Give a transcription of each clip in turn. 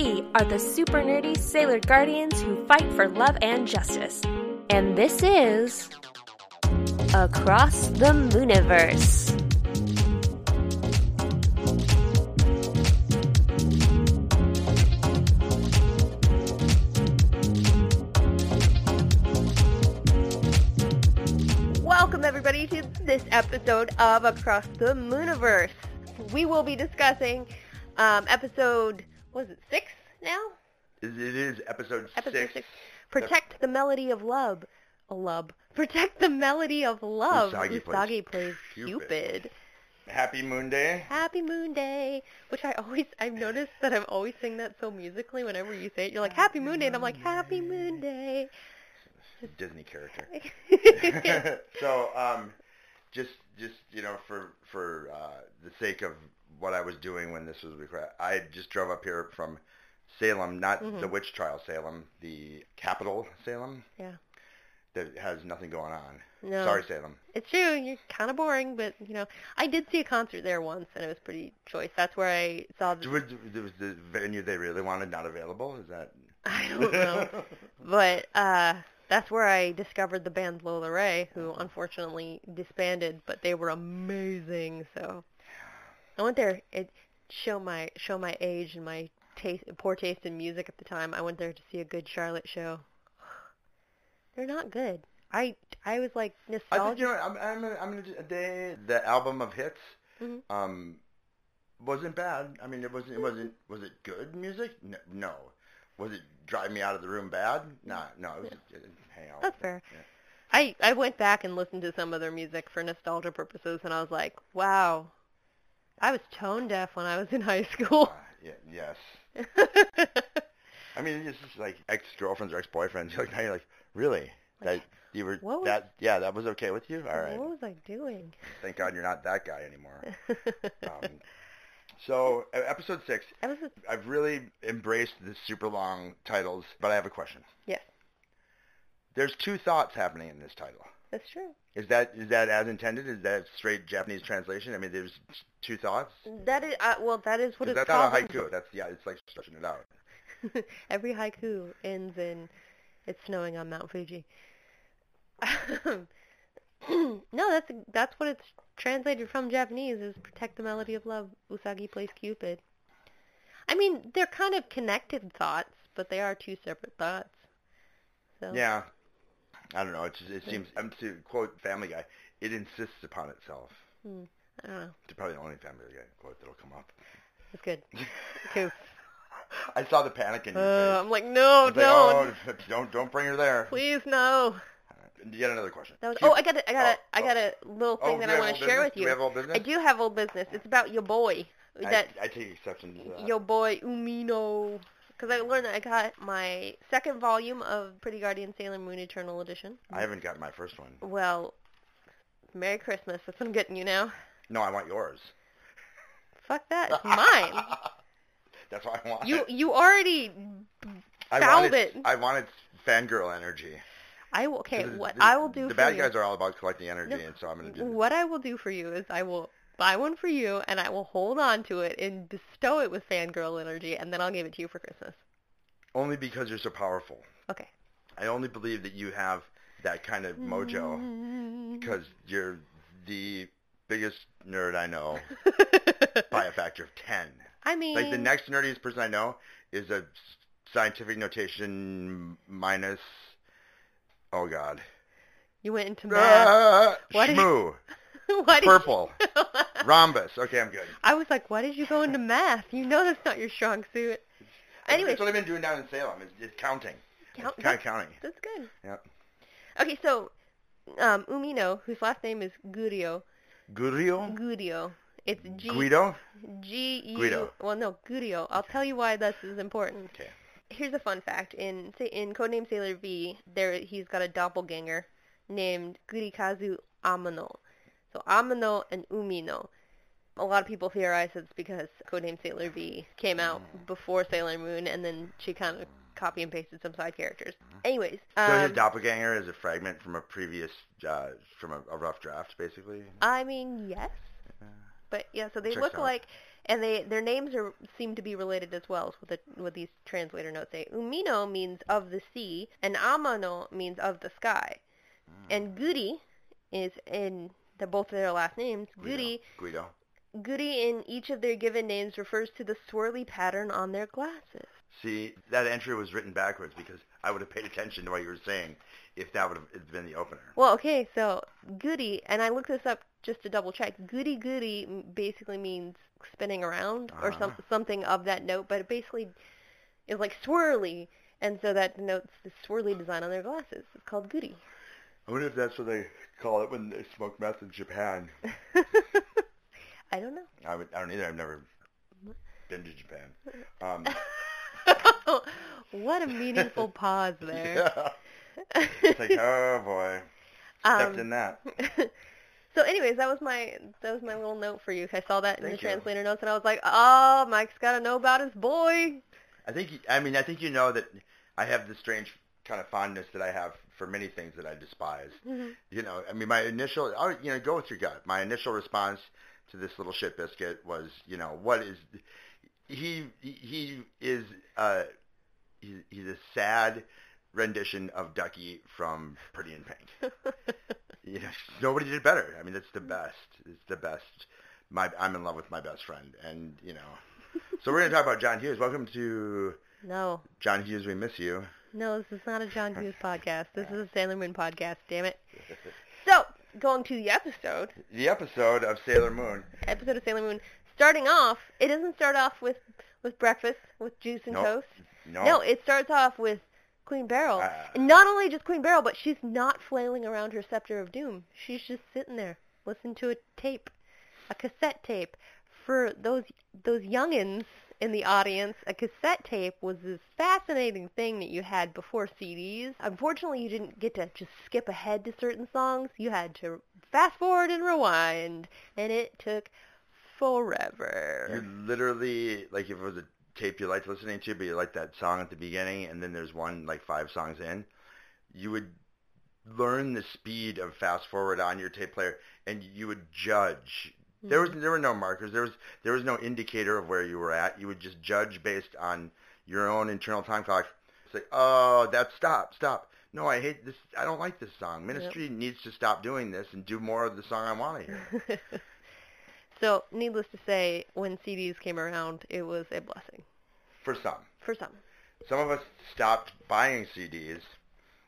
We are the super nerdy sailor guardians who fight for love and justice. And this is Across the Mooniverse. Welcome, everybody, to this episode of Across the Mooniverse. We will be discussing um, episode, was it six now? It it is episode, Episode six. six. Protect the melody of love. A love. Protect the melody of love. Usagi plays Usagi plays Cupid. Cupid. Happy Moon Day. Happy Moon Day, which I always, I've noticed that I'm always sing that so musically whenever you say it. You're like, Happy Moon Day, and I'm like, Happy Moon Day. Disney character. so, um, just just you know, for for uh, the sake of what I was doing when this was recorded, I just drove up here from Salem, not Mhm. the witch trial Salem, the capital Salem. Yeah. That has nothing going on. No. Sorry, Salem. It's true. You're kind of boring, but you know, I did see a concert there once, and it was pretty choice. That's where I saw the. Was, was the venue they really wanted not available? Is that? I don't know, but uh, that's where I discovered the band Lola Ray, who unfortunately disbanded, but they were amazing. So I went there. It show my show my age and my taste, poor taste in music at the time. I went there to see a good Charlotte show. They're not good. I I was like I think nostalgic. you know what, I'm I'm gonna, I'm gonna they the album of hits Mhm. um wasn't bad. I mean it wasn't it wasn't was it good music? No, no. Was it drive me out of the room bad? Nah, no, it was just it hang out. That's fair. Yeah. I I went back and listened to some of their music for nostalgia purposes, and I was like, wow, I was tone deaf when I was in high school. Yeah, yes. I mean it's just like ex girlfriends or ex boyfriends. You're like now you're like, really? That you were what was- that yeah, that was okay with you? All right. What was I doing? Thank God you're not that guy anymore. Um, so episode six, Episode. I've really embraced the super long titles, but I have a question. yes, There's two thoughts happening in this title. That's true. Is that is that as intended? Is that straight Japanese translation? I mean, there's two thoughts. That is uh, well, that is what it's that not a haiku? That's yeah, it's like stretching it out. Every haiku ends in "It's snowing on Mount Fuji." no, that's that's what it's translated from Japanese is "Protect the melody of love." Usagi plays Cupid. I mean, they're kind of connected thoughts, but they are two separate thoughts. So Yeah, I don't know. It just, it seems. I'm to quote Family Guy. It insists upon itself. hmm, I don't know. It's probably the only Family Guy quote that'll come up. It's good. I saw the panic in your Uh, face. I'm like, no, was like, don't, oh, don't don't bring her there. please, no. Yet another question. That was, oh, I got a, I got a, Oh, I oh. got a little thing Oh, that I want to share with Do you. we have old business? I do have old business. It's about your boy. I, I take exception to that. your boy Umino. Because I learned that I got my second volume of Pretty Guardian Sailor Moon Eternal Edition. I haven't gotten my first one. Well, Merry Christmas. That's what I'm getting you now. No, I want yours. Fuck that. It's mine. That's what I want. You you already. I fouled wanted, it. I wanted fangirl energy. I will. Okay. What the- I will do for you. The bad you. guys are all about collecting energy, No. and so I'm going to do. What I will do for you is I will buy one for you and I will hold on to it and bestow it with fangirl energy and then I'll give it to you for Christmas. Only because you're so powerful. Okay. I only believe that you have that kind of mojo because you're the biggest nerd I know by a factor of ten. I mean, Like the next nerdiest person I know is a scientific notation minus. Oh God. you went into math. Ah, did- Did Purple. You... Rhombus. Okay, I'm good. I was like, why did you go into math? You know that's not your strong suit. Anyway, That's what I've been doing down in Salem. Is, is counting. Count- kind of counting. that's good. Yep. Okay, so um, Umino, whose last name is Gurio, Gurio? Gurio. It's G Guido? G U. Guido. Well, no, Gurio. I'll tell you why this is important. Okay. Here's a fun fact. In in Codename Sailor V, there he's got a doppelganger named Gurikazu Amano. So Amano and Umino. A lot of people theorize it's because Codename Sailor V came out before Sailor Moon, and then she kind of copy and pasted some side characters. Anyways, So his um, doppelganger is a fragment from a previous, uh, from a, a rough draft, basically. I mean, yes. But yeah, so they Checks look out. alike. and they their names are seem to be related as well with the with these translator notes say umino means of the sea and amano means of the sky and guri is in the both of their last names. Guri Guido. Goody. In each of their given names refers to the swirly pattern on their glasses. See, that entry was written backwards because I would have paid attention to what you were saying if that would have been the opener. well okay so Goody, and i looked this up just to double check. Goody Goody basically means spinning around or some, Uh-huh. something of that note but it basically is like swirly and so that denotes the swirly design on their glasses. It's called guri I wonder if that's what they call it when they smoke meth in Japan. I don't know. I, would, I don't either. I've never been to Japan. Um, what a meaningful pause there. yeah. It's like, oh boy, stepped Um, in that. so anyways, that was my that was my little note for you. I saw that in Thank the you. translator notes and I was like, "Oh, Mike's got to know about his boy." I think, I mean, I think you know that I have the strange kind of fondness that I have for many things that I despise. Mhm. You know, I mean, my initial, oh, you know, go with your gut. My initial response to this little shit biscuit was, you know, what is, he, he is, uh, he's, he's a sad rendition of Ducky from Pretty in Pink. you know, nobody did better. I mean, it's the best. It's the best. My, I'm in love with my best friend, and you know. So we're going to talk about John Hughes. Welcome to No, John Hughes. We miss you. No, this is not a John Hughes podcast. This is a Sailor Moon podcast. Damn it. So going to the episode, The episode of Sailor Moon. episode of Sailor Moon. Starting off, it doesn't start off with with breakfast with juice and Nope. toast. No, No, it starts off with Queen Beryl. Ah. and not only just Queen Beryl, but she's not flailing around her scepter of doom. She's just sitting there, listening to a tape, a cassette tape. For those those youngins in the audience, a cassette tape was this fascinating thing that you had before CDs. Unfortunately, you didn't get to just skip ahead to certain songs. You had to fast forward and rewind, and it took forever. you literally like if it was a tape you liked listening to, but you liked that song at the beginning, and then there's one like five songs in, you would learn the speed of fast forward on your tape player, and you would judge. Hmm. There was there were no markers. There was there was no indicator of where you were at. You would just judge based on your own internal time clock. It's like, oh, that's stop, stop. No, I hate this. I don't like this song. Ministry needs to stop doing this and do more of the song I want to hear. so, needless to say, when CDs came around, it was a blessing For some. for some. Some of us stopped buying CDs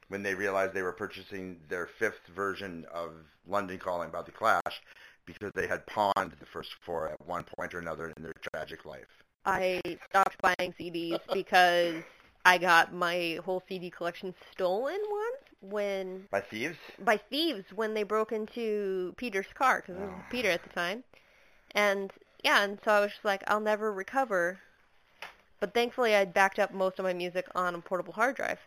when they realized they were purchasing their fifth version of London Calling by the Clash because they had pawned the first four at one point or another in their tragic life. I stopped buying CDs because I got my whole CD collection stolen once when By thieves? by thieves when they broke into Peter's car because it was Oh. Peter at the time, and yeah, and so I was just like, I'll never recover. But thankfully, I'd backed up most of my music on a portable hard drive,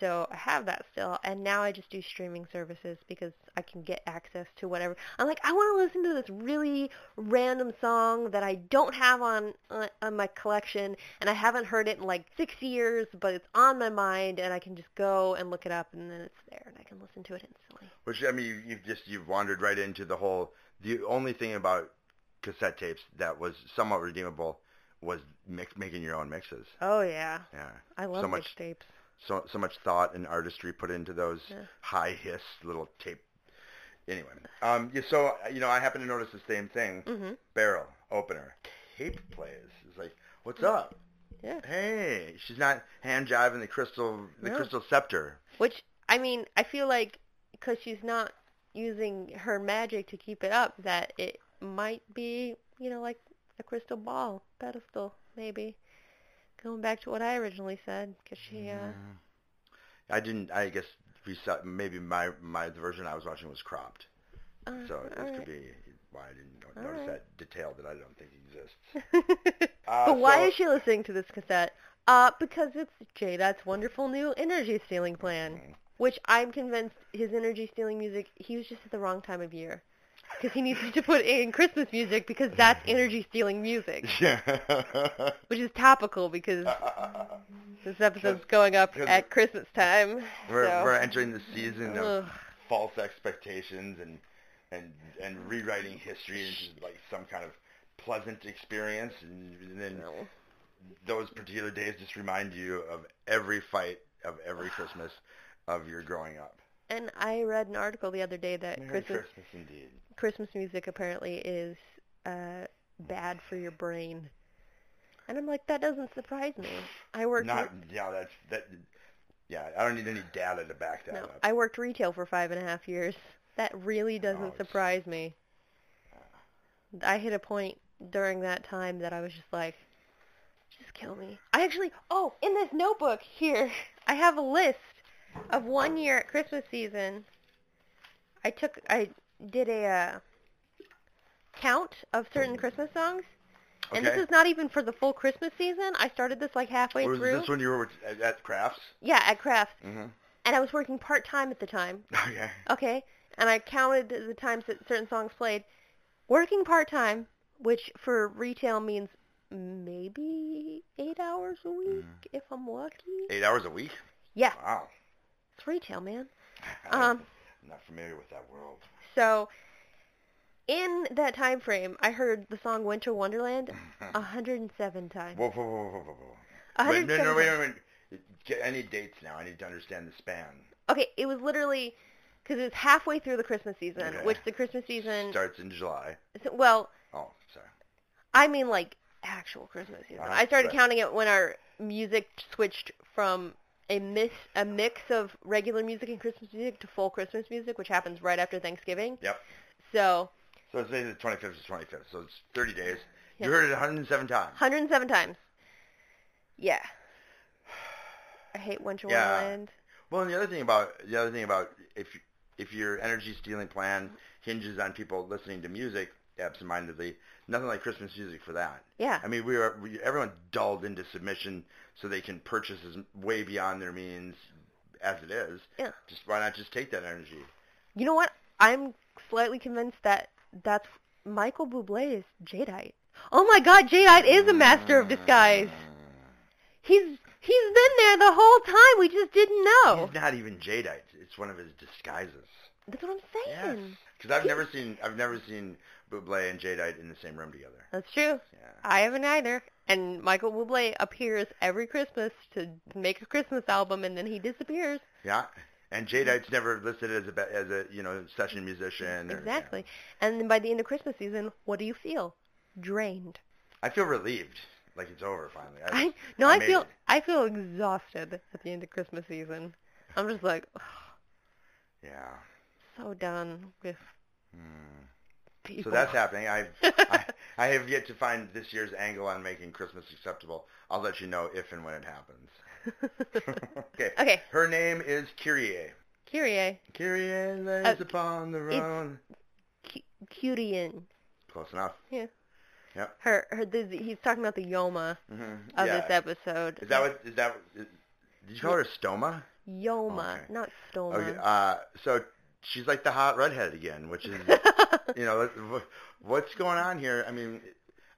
so I have that still. And now I just do streaming services because I can get access to whatever. I'm like, I want to listen to this really random song that I don't have on on, on my collection, and I haven't heard it in like six years, but it's on my mind, and I can just go and look it up, and then it's there, and I can listen to it instantly. Which, I mean, you, you've just, you've wandered right into the whole, the only thing about cassette tapes that was somewhat redeemable was mix, making your own mixes. Oh yeah, Yeah. I love So much- mixtapes. So, so much thought and artistry put into those Yeah. high hiss little tape. Anyway, um, yeah, so, you know, I happen to notice the same thing. hmm Beryl opener tape plays it's like what's up Yeah. hey she's not hand jiving the crystal the No. crystal scepter Which I mean, I feel like because she's not using her magic to keep it up, that it might be, you know, like a crystal ball pedestal, maybe. Going back to what I originally said, because she, uh, i didn't i guess we saw maybe my my the version i was watching was cropped uh, so it all could be why i didn't All notice right. that detail that i don't think exists uh, but why so- is she listening to this cassette? Uh, because it's J-Dot's wonderful new energy stealing plan. Mm. Which I'm convinced his energy stealing music, he was just at the wrong time of year. Because he needs to put in Christmas music because that's energy stealing music. yeah Which is topical because this episode's going up at Christmas time. we're, so. we're entering the season of Ugh. false expectations and and and rewriting history into like some kind of pleasant experience, and, and then No. those particular days just remind you of every fight of every Christmas of your growing up. And I read an article the other day that Merry Christmas Christmas indeed. Christmas music apparently is uh, bad for your brain. And I'm like, that doesn't surprise me. I worked Not yeah, that's that. Yeah, I don't need any data to back that no, up. I worked retail for five and a half years. That really doesn't Oh, surprise me. I hit a point during that time that I was just like, just kill me. I actually, oh, in this notebook here, I have a list of one year at Christmas season. I took, I did a uh, count of certain Christmas songs. And this is not even for the full Christmas season. I started this like halfway Or was through. this when you were at, at Crafts? Yeah, at Crafts. Mm-hmm. And I was working part-time at the time. Okay. Okay, and I counted the times that certain songs played. Working part time, which for retail means maybe eight hours a week if I'm lucky. Eight hours a week? Yeah, Wow. it's retail, man. I'm Um, not familiar with that world. So in that time frame, I heard the song Winter Wonderland 107 times. Whoa, whoa, whoa, whoa, whoa, whoa. Wait, 107 no, no, wait, wait, wait. Get any dates now. I need to understand the span. Okay, it was literally because it was halfway through the Christmas season, Okay. which the Christmas season. Starts in July. Well, Oh, sorry. I mean like actual Christmas season. Uh-huh, I started right. counting it when our music switched from a mix a mix of regular music and Christmas music to full Christmas music, which happens right after Thanksgiving. Yep. So So it's the 25th to 25th. So it's 30 days. Yeah. You heard it 107 times. 107 times. Yeah. I hate Winter Yeah. Wonderland. Well, and the other thing about the other thing about if if your energy stealing plan hinges on people listening to music absentmindedly, nothing like Christmas music for that. Yeah. I mean, we are we, everyone dulled into submission so they can purchase as way beyond their means as it is. Yeah. Just why not just take that energy? You know what? I'm slightly convinced that that's Michael Bublé is Jadeite. Oh my God, Jadeite is a master of disguise. He's he's been there the whole time. We just didn't know. He's not even jadeite. It's one of his disguises. That's what I'm Yes. saying. Because I've never seen I've never seen Bublé and jadeite in the same room together. That's true. Yeah. I haven't either. And Michael Bublé appears every Christmas to make a Christmas album, and then he disappears. Yeah. And jadeite's never listed as a as a you know session musician. Or, Exactly. And then by the end of Christmas season, what do you feel? Drained. I feel relieved, like it's over finally. I no, I, made feel it. I feel exhausted at the end of Christmas season. I'm just like Yeah. so done with Hmm. People. So that's happening. I've, I I have yet to find this year's angle on making Christmas acceptable. I'll let you know if and when it happens. okay. Okay. Her name is Kyrie. Kyrie, Kyrie lays Uh, upon the it's- road. Cu- Cutian. Close enough. Yeah. Yep. Her, her. He's talking about the Yoma hmm of yeah. this episode. Is that what? Is that? Is, did you call her stoma? Yoma, Okay. not Stoma. Okay. Uh, so she's like the hot redhead again, which is you know wh- what's going on here? I mean,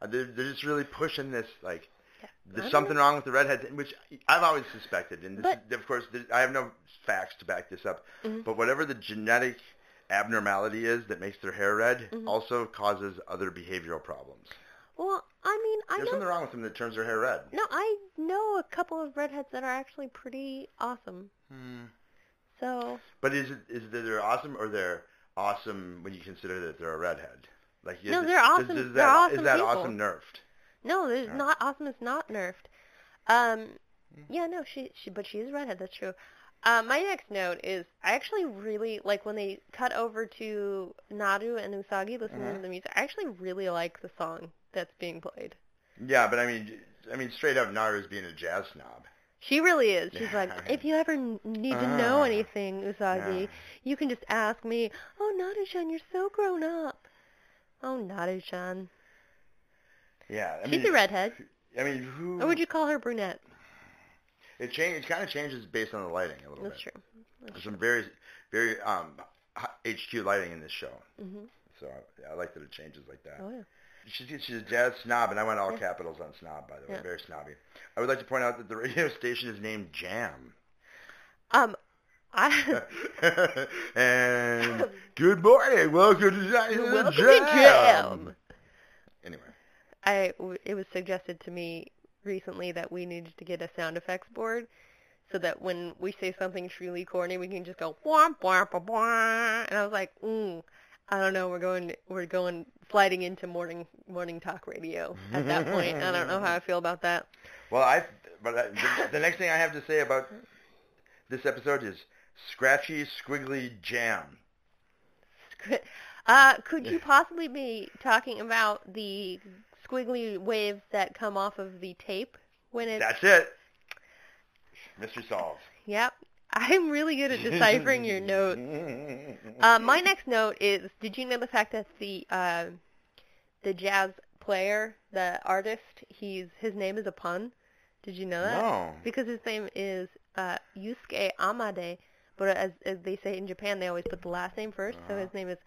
uh, they're, they're just really pushing this like I there's something wrong with the redheads, which I've always suspected, and this But- is, of course I have no facts to back this up. Mhm. But whatever the genetic abnormality is that makes their hair red, Mhm. also causes other behavioral problems. Well, I mean, I There's know. something wrong with them that turns their hair red. No, I know a couple of redheads that are actually pretty awesome. Hmm. So But is it is that they're awesome or they're awesome when you consider that they're a redhead? Like is No, they're is- awesome- Is, they're that, awesome is that people. awesome nerfed? no, it's not awesome. Is not nerfed. Um, yeah, no, she, she, but she is a redhead. That's true. Uh, my next note is I actually really like when they cut over to Naru and Usagi listening Mhm. to the music. I actually really like the song that's being played. Yeah, but I mean, I mean, straight up, Naru's being a jazz snob. She really is. She's like, if you ever need to know Ah. anything, Usagi, you can just ask me. Oh, Naru-chan, you're so grown up. Oh, Naru-chan. Yeah, I She's mean, a redhead. I mean, who? Or would you call her brunette? It change. It kind of changes based on the lighting a little bit. That's bit. true. That's There's some very, very um, h- HQ lighting in this show, hmm so I, I like that it changes like that. Oh, yeah. She's she's a jazz snob, and I went all Yeah. capitals on snob, by the way, Yeah. very snobby. I would like to point out that the radio station is named Jam. Um, I... and good morning, welcome to Jam. Welcome to Jam. Anyway, I, it was suggested to me recently that we needed to get a sound effects board so that when we say something truly corny, we can just go wah wah wah wah. And I was like, mm, I don't know. We're going we're going sliding into morning morning talk radio at that point. I don't know how I feel about that. Well, I but I, the, the next thing I have to say about this episode is scratchy, squiggly jam. Uh, could you possibly be talking about the squiggly waves that come off of the tape when it? That's it. Mystery solved. Yep. I'm really good at deciphering your notes. Uh, my next note is: Did you know the fact that the uh, the jazz player, the artist, he's his name is a pun? Did you know that? No. Because his name is uh, Yusuke Amade, but as, as they say in Japan, they always put the last name 1st So Uh-huh. his name is,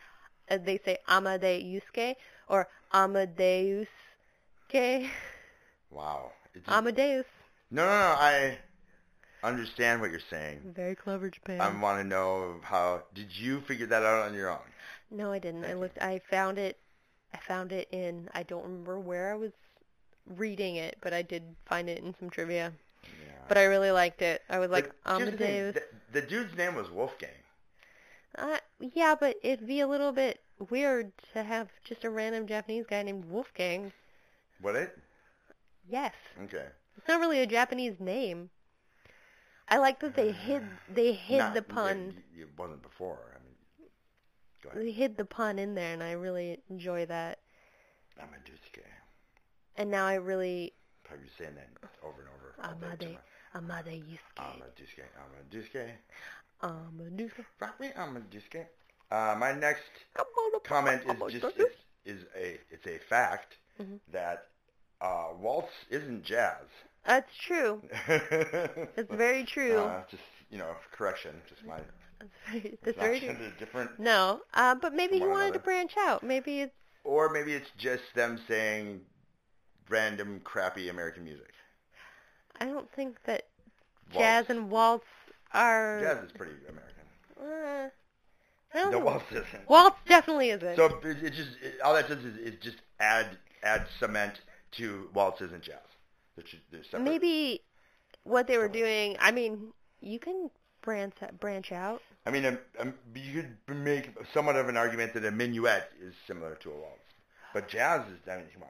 as they say, Amade Yusuke or Amadeus. Okay, Wow. Amadeus. no, no, no. I understand what you're saying. Very clever Japan. I want to know how. Did you figure that out on your own? No, I didn't. I Thank you. looked. I found it. I found it in. I don't remember where I was reading it, but I did find it in some trivia. Yeah. But I really liked it. I was like here's the The, the dude's name was Wolfgang. Uh, yeah, but it'd be a little bit weird to have just a random Japanese guy named Wolfgang. Would it? Yes, Okay. it's not really a Japanese name. I like that they hid. They hid Not- the pun. It, it wasn't before. I mean, go ahead. They hid the pun in there, and I really enjoy that. I'm a Dusuke. And now I really Probably saying that over and over. all day to Amade, Amade Yusuke, I'm a Dusuke. I'm a Dusuke. Amadeus. Rock me. I'm a Dusuke. Uh, my next comment is just is, is a it's a fact Mhm. that uh, waltz isn't jazz. That's true. it's very true. Uh, just you know, correction. Just my That's very, that's very true. different. No, uh, but maybe he wanted to branch out. Maybe it's. Or maybe it's just them saying random crappy American music. I don't think that Waltz. jazz and waltz are. Jazz is pretty American. Uh, The waltz isn't. Waltz definitely isn't. So it, it just it, all that does is, is just add add cement to waltz isn't jazz. They're, they're separate. maybe what they were doing. I mean, you can branch branch out. I mean, um, um, you could make somewhat of an argument that a minuet is similar to a waltz, but jazz is. I mean, come on.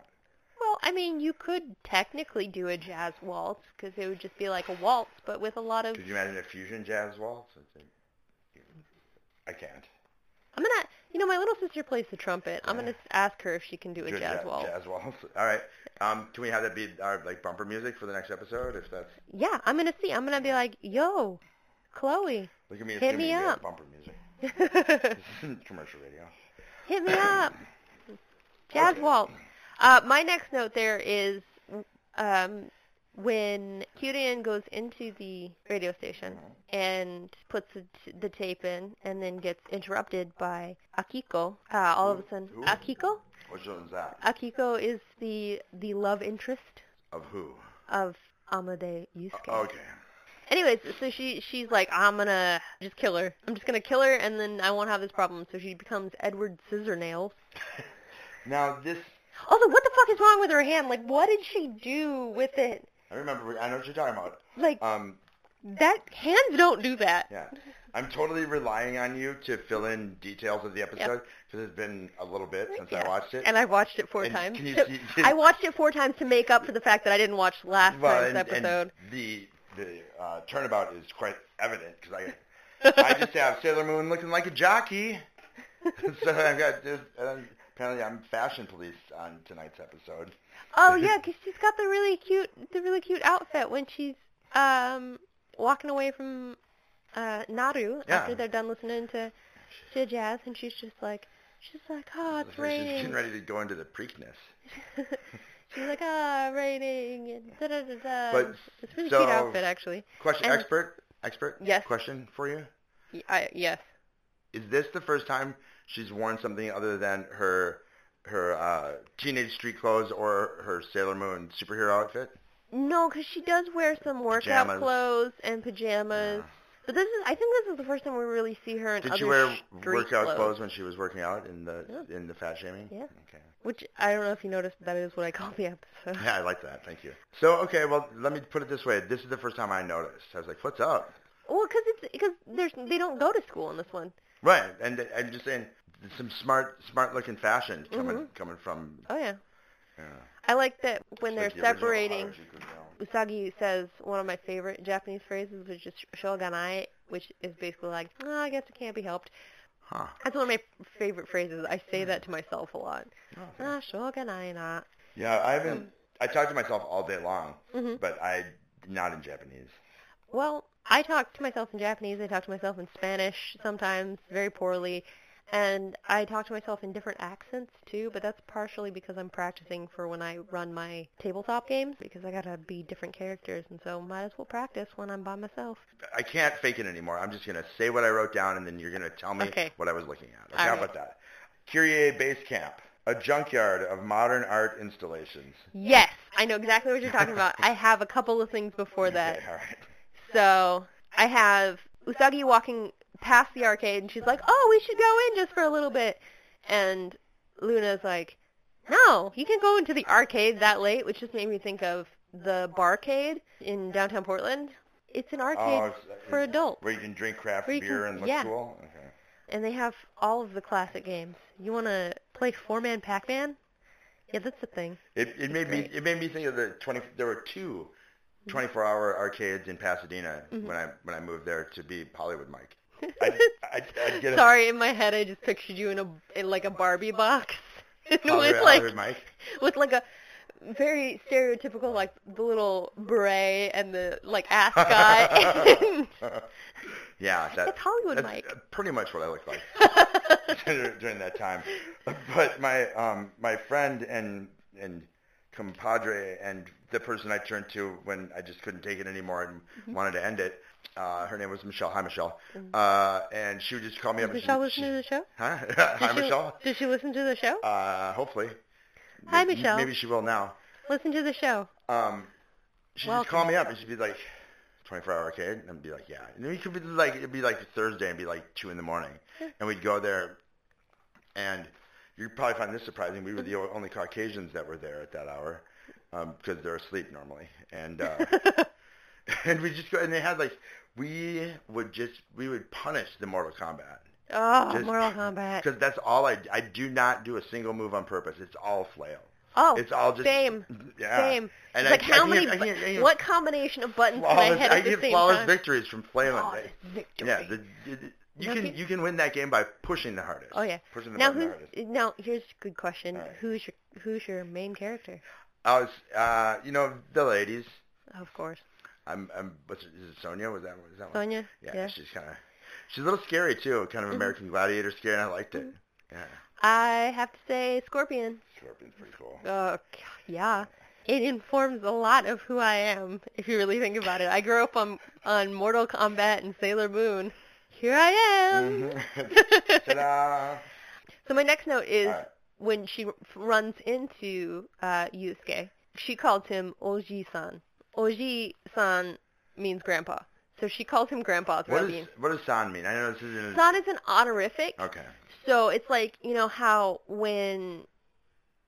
Well, I mean, you could technically do a jazz waltz because it would just be like a waltz, but with a lot of. Could you imagine a fusion jazz waltz? I can't. I'm gonna. You know, my little sister plays the trumpet. I'm gonna ask her if she can do a jazz ja- waltz. Jazz waltz. All right. Um, can we have that be our like bumper music for the next episode? If that's Yeah, I'm gonna see. I'm gonna be like, yo, Chloe, look at me Hit me up. bumper music. This isn't commercial radio. Hit me up. Jazz Okay. waltz. Uh, my next note there is um, when Kyurian goes into the radio station and puts the, t- the tape in and then gets interrupted by Akiko. Uh, all of a sudden, Who? Akiko? Which one's that? Akiko is the the love interest Of who? of Amade Yusuke. Oh, okay. Anyways, so she she's like, I'm gonna just kill her. I'm just gonna kill her, and then I won't have this problem. So she becomes Edward Scissornails. Now this, Also, what the fuck is wrong with her hand? Like, what did she do with it? I remember. I know what you're talking about. Like, Um, that hands don't do that. yeah. I'm totally relying on you to fill in details of the episode because it's been a little bit since Yeah. I watched it. And I watched it four And times. can you to- see- I watched it four times to make up for the fact that I didn't watch last Well, time's and, episode. and the the uh, turnabout is quite evident because I I just have Sailor Moon looking like a jockey. so I've got this, and apparently I'm fashion police on tonight's episode. Oh yeah, 'cause she's got the really cute, the really cute outfit when she's um walking away from uh Naru Yeah. after they're done listening to to jazz, and she's just like, she's like, oh, it's She's getting ready to go into the Preakness. she's like, ah, raining, and da da da da. But, it's a really so- cute outfit, actually. Question, And- expert, expert. Yes. Question for you: Y- I, yes. Is this the first time she's worn something other than her her uh, teenage street clothes or her Sailor Moon superhero outfit? No, because she does wear some workout Pajamas. clothes and pajamas. Yeah. But this is, I think this is the first time we really see her in Did other she wear street workout clothes. clothes when she was working out in the Yeah. in the fat shaming? Yeah. Okay. Which I don't know if you noticed, but that is what I call the episode. Yeah, I like that. Thank you. So, okay, well, let me put it this way. This is the first time I noticed. I was like, what's up? Well, because it's because there's they don't go to school in this one. Right, and I'm just saying some smart, smart-looking fashion coming Mhm. coming from. Oh yeah. Yeah. I like that when It's they're like the separating. Usagi says one of my favorite Japanese phrases, which is shouganai, which is basically like, oh, I guess it can't be helped. Huh. That's one of my favorite phrases. I say that to myself a lot. Okay. Ah, shouganai na. Yeah, I haven't. I talk to myself all day long, hmm but I not in Japanese. Well, I talk to myself in Japanese. I talk to myself in Spanish sometimes, very poorly. And I talk to myself in different accents too, but that's partially because I'm practicing for when I run my tabletop games because I gotta be different characters and so might as well practice when I'm by myself. I can't fake it anymore. I'm just gonna say what I wrote down, and then you're gonna tell me Okay. what I was looking at. Okay, All how right. about that? Kyrie Base Camp, a junkyard of modern art installations. Yes, I know exactly what you're talking about. I have a couple of things before that. Okay, all right. So I have Usagi walking past the arcade, and she's like, "Oh, we should go in just for a little bit." And Luna's like, "No, you can go into the arcade that late," which just made me think of the Barcade in downtown Portland. It's an arcade Oh, it's- for adults, Where you can drink craft beer can- and look yeah. cool. Okay. and they have all of the classic games. You want to play Four-Man Pac-Man? Yeah, that's the thing. It it made me it made me think of the twenty. There were two 24-hour arcades in Pasadena Mhm. when I when I moved there to be Hollywood Mike. I'd get a Sorry, in my head, I just pictured you in a in like a Barbie box with like Mike. with like a very stereotypical like the little beret and the like ascot. yeah, that, It's Hollywood that's Mike. pretty much what I looked like during that time. But my um my friend and and compadre and the person I turned to when I just couldn't take it anymore and Mm-hmm. wanted to end it. Uh, her name was Michelle. Hi, Michelle. Uh, and she would just call me up. and Michelle listen to the show? Huh? Hi, she, Michelle. Does she listen to the show? Uh, hopefully. Hi, Maybe- Michelle. Maybe she will now. Listen to the show. Um, she'd just call me up and she'd be like, 24 hour arcade? And I'd be like, yeah. And then it could be like, it'd be like Thursday and be like 2 in the morning. And we'd go there and you'd probably find this surprising. We were the only Caucasians that were there at that hour because they're asleep normally. And, uh, and we just go, and they had like, we would just, we would punish the Mortal Kombat. oh, Just- Mortal Kombat. Because that's all I, I do not do a single move on purpose. It's all flail. Oh, it's all just same, Yeah. same. And It's I- like I how can many? I I what combination of buttons can I hit I at the get same flawless time? victories from flailing. Flawless victory. Yeah, the, the, you Now can get- you can win that game by pushing the hardest. Oh yeah. pushing the Now button the hardest. now? Here's a good question. Right. Who's your Who's your main character? I was, uh, you know, the ladies. Of course, I'm, I'm. What's it, is it Sonya? Was that? Was that one? Sonya. Yeah, yeah. she's kind of, she's a little scary too. Kind of Mhm. American Gladiator scary. and I liked it. Mm-hmm. Yeah, I have to say Scorpion. Scorpion's pretty cool. Uh, yeah. It informs a lot of who I am, if you really think about it. I grew up on on Mortal Kombat and Sailor Moon. Here I am. Mhm. Ta-da! so my next note is right. When she r- runs into uh, Yusuke, she calls him Oji-san. Oji-san means grandpa. So she calls him grandpa What the what does san mean? I know this isn't. San is an honorific. Okay. So it's like, you know how when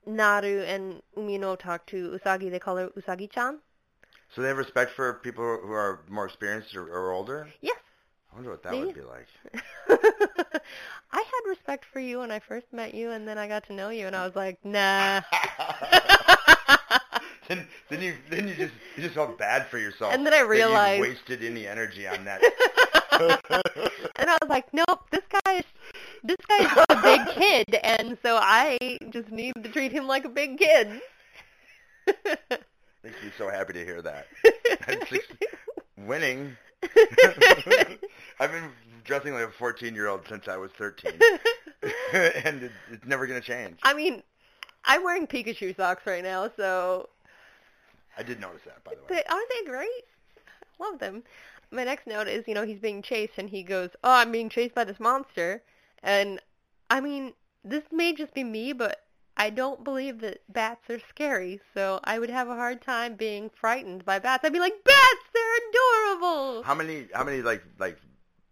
Naru and Umino talk to Usagi, they call her Usagi-chan? So they have respect for people who are more experienced or, or older. Yes. I wonder what that would be like. I had respect for you when I first met you, and then I got to know you, and I was like, nah. then, then you then you just you just felt bad for yourself. And then I realized- wasted any energy on that. and I was like, nope, this guy is this guy is a big kid, and so I just need to treat him like a big kid. Makes me so happy to hear that. Winning. I've been dressing like a 14 year old since I was 13, and it, it's never gonna change. I mean, I'm wearing Pikachu socks right now, so I did notice that, by the way. they, aren't they great? I love them. My next note is, you know, he's being chased, and he goes, "Oh, I'm being chased by this monster," and I mean, this may just be me, but I don't believe that bats are scary, so I would have a hard time being frightened by bats. I'd be like, "Bats, they're adorable." How many how many like like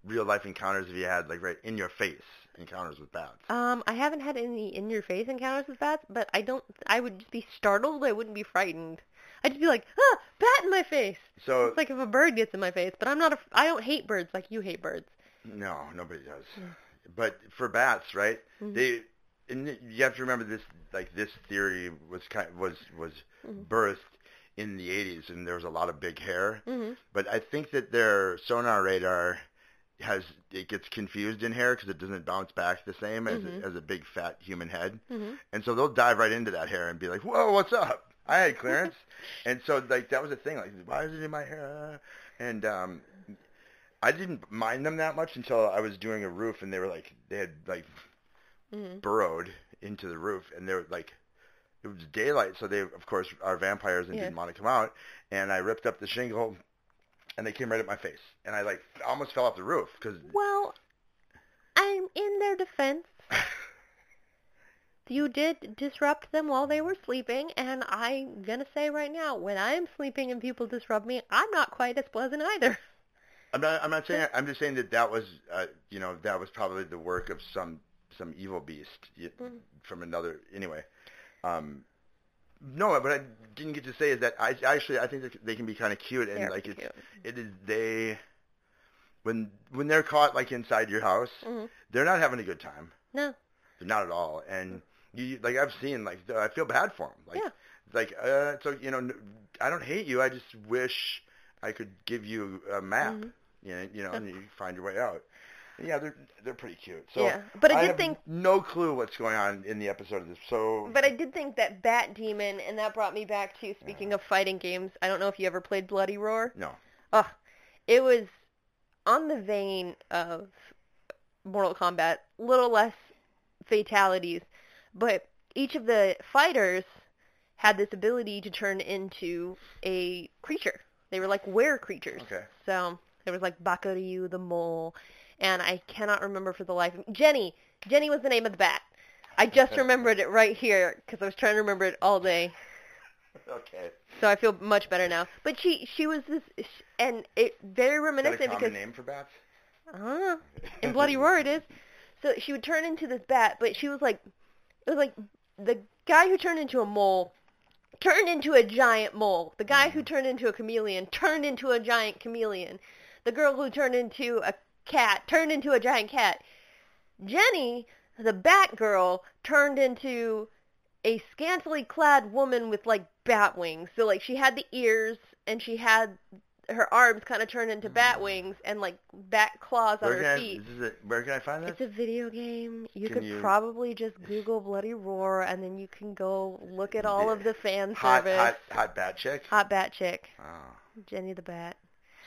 real life encounters have you had like right in your face? encounters with bats. Um, I haven't had any in-your-face encounters with bats, but I don't. I would just be startled. I wouldn't be frightened. I'd just be like, ah, bat in my face. So It's like if a bird gets in my face, but I'm not. A, I don't hate birds like you hate birds. no, nobody does. But for bats, right? Mhm. They and you have to remember this. Like this theory was kind of, was was Mhm. birthed in the 80s, and there was a lot of big hair. hmm But I think that their sonar radar has it gets confused in hair because it doesn't bounce back the same as Mhm. a, as a big fat human head, hmm and so they'll dive right into that hair and be like, "Whoa, what's up? I had clearance." and so like that was the thing, like, why is it in my hair? And um, I didn't mind them that much until I was doing a roof, and they were like they had like hmm burrowed into the roof, and they were like. It was daylight, so they, of course, are vampires and Yeah. didn't want to come out. And I ripped up the shingle, and they came right at my face, and I like almost fell off the roof because Well, I'm in their defense. You did disrupt them while they were sleeping, and I'm gonna say right now, when I'm sleeping and people disrupt me, I'm not quite as pleasant either. I'm not. I'm not saying. I'm just saying that that was, uh, you know, that was probably the work of some some evil beast Mhm. from another. Anyway, um, no, what I didn't get to say is that I actually I think that they can be kind of cute and They're like it's cute. it is they when when they're caught like inside your house, Mhm. they're not having a good time. No. They're not at all. And you like I've seen like I feel bad for them. Like Yeah. like uh, so you know n- I don't hate you. I just wish I could give you a map. Mhm. You know, you know, and you find your way out. Yeah, they're they're pretty cute. So Yeah, but I did have think- no clue what's going on in the episode of this. So But I did think that Bat Demon, and that brought me back to speaking of fighting games. I don't know if you ever played Bloody Roar. no, Oh, it was on the vein of Mortal Kombat, little less fatalities, but each of the fighters had this ability to turn into a creature. They were like were creatures. okay, So there was like Bakuryu the mole, and I cannot remember for the life of me. Jenny. Jenny was the name of the bat. I just remembered it right here because I was trying to remember it all day. okay. So I feel much better now. But she she was this, and it very reminiscent Is that a common because name for bats? Don't. Uh-huh. In Bloody Roar it is. So she would turn into this bat, but she was like, it was like the guy who turned into a mole turned into a giant mole. The guy who mm-hmm. turned into a chameleon turned into a giant chameleon. The girl who turned into a cat turned into a giant cat. Jenny, the bat girl, turned into a scantily clad woman with like bat wings. So like she had the ears and she had her arms kind of turned into mm. bat wings and like bat claws on her I, feet. where can I find this? It's a video game. You Can could you- probably just Google Bloody Roar and then you can go look at all of the fan hot, service. hot, hot bat chick. Hot bat chick. Oh, Jenny the Bat.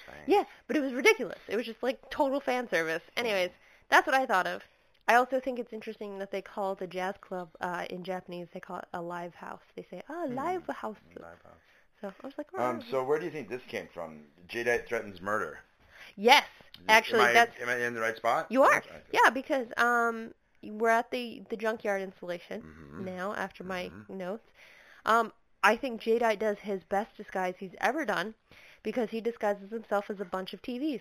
Strange. Yeah, but it was ridiculous. It was just like total fan service. Anyways, that's what I thought of. I also think it's interesting that they call the jazz club uh, in Japanese. They call it a live house. They say, "Ah, live house." Live house. So I was like, oh. Um, so where do you think this came from? Jadeite threatens murder. yes, actually, am I, that's am I in the right spot? you are. Yeah, because um, we're at the the junkyard installation Mhm. now after my Mhm. notes. Um, I think Jadeite does his best disguise he's ever done because he disguises himself as a bunch of TVs.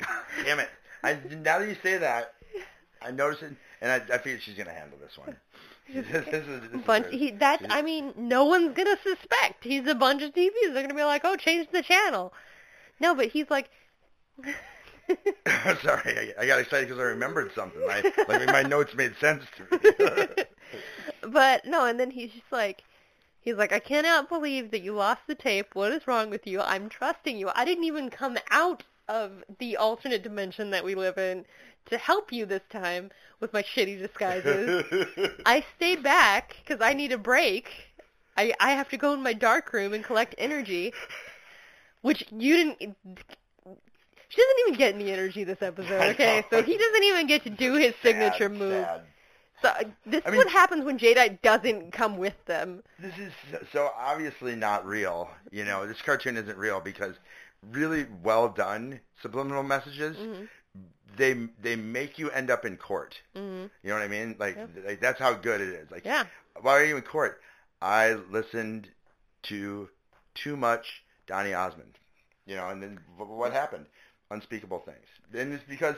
Damn it! I now that you say that, I notice it, and I, I figured she's gonna handle this one. this, is, this bunch. He that I mean, no one's gonna suspect he's a bunch of TVs. They're gonna be like, oh, change the channel. No, but he's like. Sorry, I, I got excited because I remembered something. I, like my notes made sense to me. but no, and then he's just like, he's like, I cannot believe that you lost the tape. What is wrong with you? I'm trusting you. I didn't even come out of the alternate dimension that we live in to help you this time with my shitty disguises. I stayed back because I need a break. I I have to go in my dark room and collect energy, which you didn't. She doesn't even get any energy this episode. Okay, so he doesn't even get to do his signature Sad, move. sad. So uh, this I is mean- what happens when Jadeite doesn't come with them. This is so- obviously not real. You know, this cartoon isn't real because really well done subliminal messages. Mhm. They they make you end up in court. hmm You know what I mean? Like, Yeah. like that's how good it is. Like, Yeah. why are you in court? I listened to too much Donny Osmond. You know, and then what happened? Unspeakable things. And it's because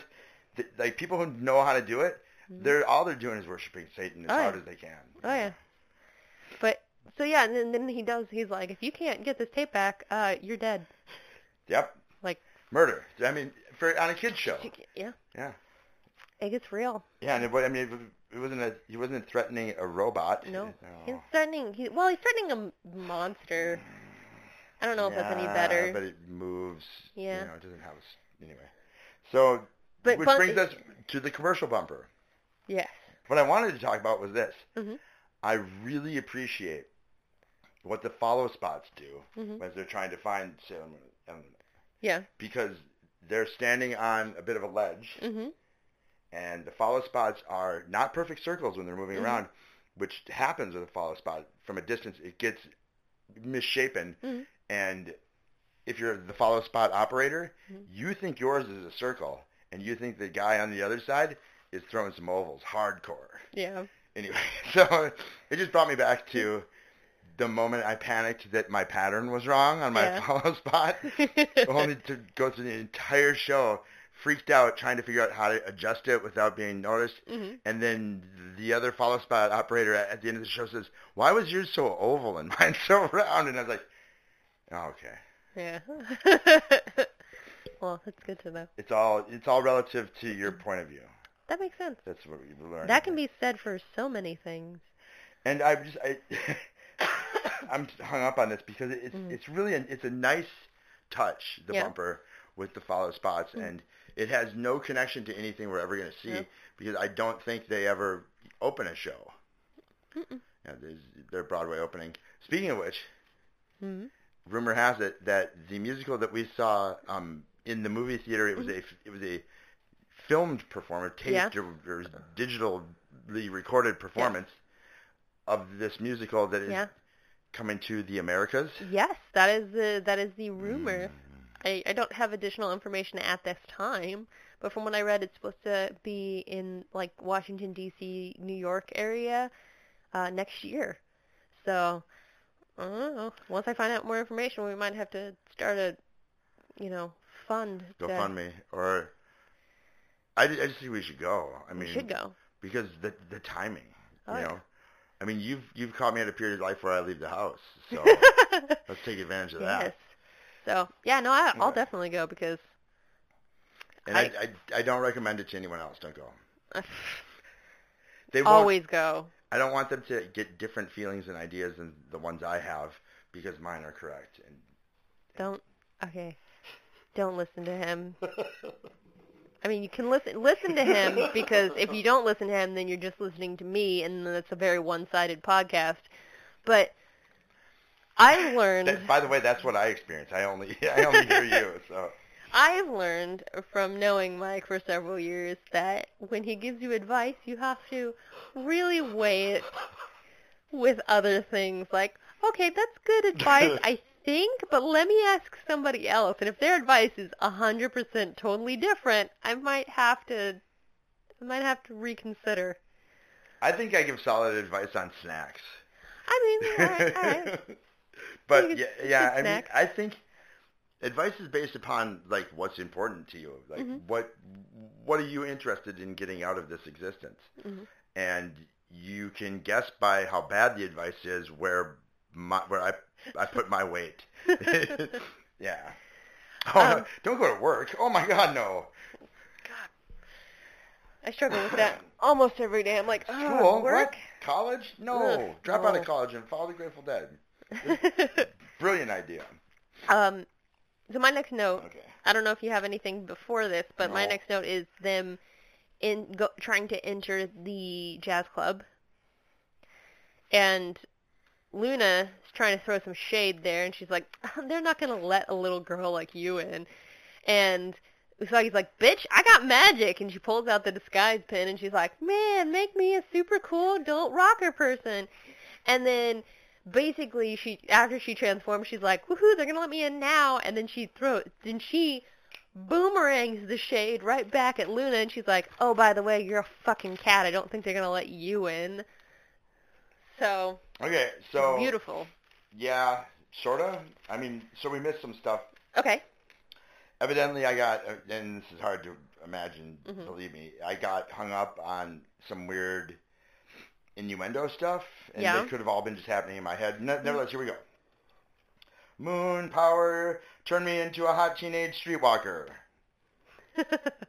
like people who know how to do it, they're all they're doing is worshiping Satan as Mm-hmm. Oh, hard yeah. as they can. Oh yeah. But so yeah, and then, then he does. He's like, if you can't get this tape back, uh, you're dead. Yep. Like, Murder. I mean, for on a kids show. yeah, Yeah. it gets real. Yeah, and it, I mean, it, it wasn't a he wasn't threatening a robot. No, No. he's threatening. He, well, he's threatening a monster. I don't know if that's any Yeah, better. But it moves. Yeah. You know, it doesn't have a anyway. So, But which brings us to the commercial bumper. Yes. What I wanted to talk about was this. Mhm. I really appreciate what the follow spots do Mhm. as they're trying to find Salem, um, Yeah. because they're standing on a bit of a ledge, Mhm. and the follow spots are not perfect circles when they're moving Mhm. around, which happens with a follow spot. From a distance, it gets misshapen, Mhm. and if you're the follow spot operator, Mhm. you think yours is a circle, and you think the guy on the other side is throwing some ovals, hardcore. Yeah. Anyway, so it just brought me back to the moment I panicked that my pattern was wrong on my Yeah. follow spot, only to go through the entire show freaked out trying to figure out how to adjust it without being noticed. Mhm. And then the other follow spot operator at at the end of the show says, "Why was yours so oval and mine so round?" And I was like, oh, "Okay, Yeah. well, it's good to know. it's all it's all relative to your point of view." That makes sense. That's what we learned. That can be said for so many things. And I just I I'm hung up on this because it's Mhm. it's really an, it's a nice touch the Yeah. bumper with the follow spots Mhm. and it has no connection to anything we're ever going to see Yeah. because I don't think they ever open a show. Mm-mm. Yeah, there's their Broadway opening. Speaking of which, Mhm. rumor has it that the musical that we saw um, in the movie theater it was a it was a filmed performance, taped Yeah. or, or digitally recorded performance of this musical that is Yeah. coming to the Americas. Yes, that is the that is the rumor. Mm. I, I don't have additional information at this time, but from what I read, it's supposed to be in like Washington D.C., New York area uh, next year. So I don't know. Once I find out more information, we might have to start a, you know, fund. Go to, fund me, or I, I just think we should go. I mean, We should go. because the the timing, Oh, you yeah. know. I mean, you've you've caught me at a period of life where I leave the house, so let's take advantage of yes. that. So yeah, no, I, I'll Okay. definitely go because And I, I- I I don't recommend it to anyone else. Don't go. They always go. I don't want them to get different feelings and ideas than the ones I have because mine are correct. And Don't. Okay. Don't listen to him. I mean, you can listen listen to him because if you don't listen to him, then you're just listening to me, and then it's a very one-sided podcast. But I learned that, by the way, that's what I experience. I only I only hear you. So I've learned from knowing Mike for several years that when he gives you advice, you have to really weigh it with other things. Like, okay, that's good advice, I think, but let me ask somebody else. And if their advice is a hundred percent totally different, I might have to, I might have to reconsider. I think I give solid advice on snacks. I mean, all right, all right. but yeah, yeah. I could mean. I think advice is based upon like what's important to you. Like Mhm. what what are you interested in getting out of this existence? Mhm. And you can guess by how bad the advice is where my where I I put my weight. yeah. Oh, Um, don't go to work. Oh my God, no. God, I struggle with that almost every day. I'm like, oh, School? work. What? College? No. Ugh, Drop out of college and follow the Grateful Dead. Brilliant idea. um, so my next note Okay. I don't know if you have anything before this, but my next note is them in go, trying to enter the jazz club, and Luna is trying to throw some shade there, and she's like, "They're not gonna let a little girl like you in," and Usagi's like, "Bitch, I got magic," and she pulls out the disguise pin, and she's like, "Man, make me a super cool adult rocker person," and then basically she after she transforms she's like woohoo they're gonna let me in now. And then she throws then she boomerangs the shade right back at Luna and she's like oh by the way you're a fucking cat. I don't think they're gonna let you in so Okay, so beautiful yeah, sorta. I mean, so we missed some stuff. okay evidently I got, uh, and this is hard to imagine, Mhm. believe me, I got hung up on some weird innuendo stuff, and Yeah. they could have all been just happening in my head. Ne- nevertheless, here we go. Moon power turned me into a hot teenage streetwalker.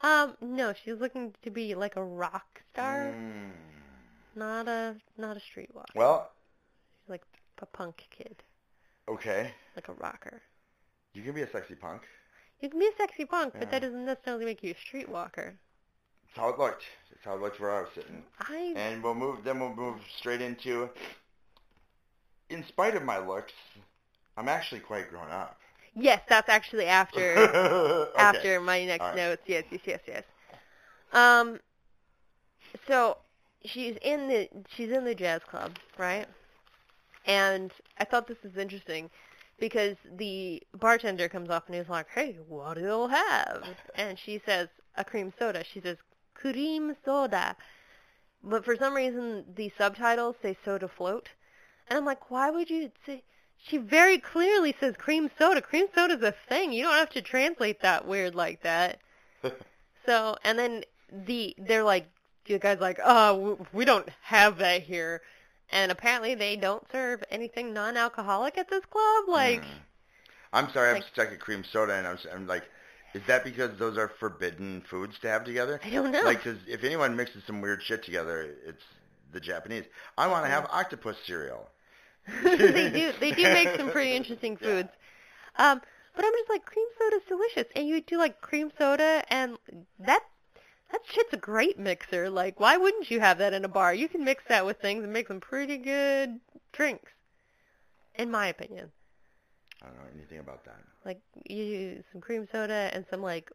um, no, she's looking to be like a rock star, Mm. Not a not a streetwalker. Well, She's like a punk kid, okay. like a rocker. You can be a sexy punk. You can be a sexy punk, but Yeah. that doesn't necessarily make you a streetwalker. That's how it looked. That's how it looked where I was sitting. I And we'll move. Then we'll move straight into. In spite of my looks, I'm actually quite grown up. yes, that's actually after Okay. after my next All right. notes. Yes, yes, yes, yes. Um, so she's in the she's in the jazz club, right? And I thought this was interesting because the bartender comes up and he's like, "Hey, what do you have?" And she says, "A cream soda." She says, "Cream soda," but for some reason the subtitles say "soda float," and I'm like, "Why would you say?" She very clearly says cream soda. Cream soda's a thing. You don't have to translate that weird like that. So, and then the they're like, the guy's like, oh, we don't have that here, and apparently they don't serve anything non-alcoholic at this club. Like, Hmm. I'm sorry, I'm stuck at cream soda, and I'm, I'm like, is that because those are forbidden foods to have together? I don't know. Like, 'cause if anyone mixes some weird shit together, it's the Japanese. I want to have octopus cereal. they do they do make some pretty interesting Yeah. foods. Um, but I'm just like, cream soda's delicious, and you do like cream soda, and that that shit's a great mixer. Like, why wouldn't you have that in a bar? You can mix that with things and make some pretty good drinks, in my opinion. I don't know anything about that. Like you use some cream soda and some like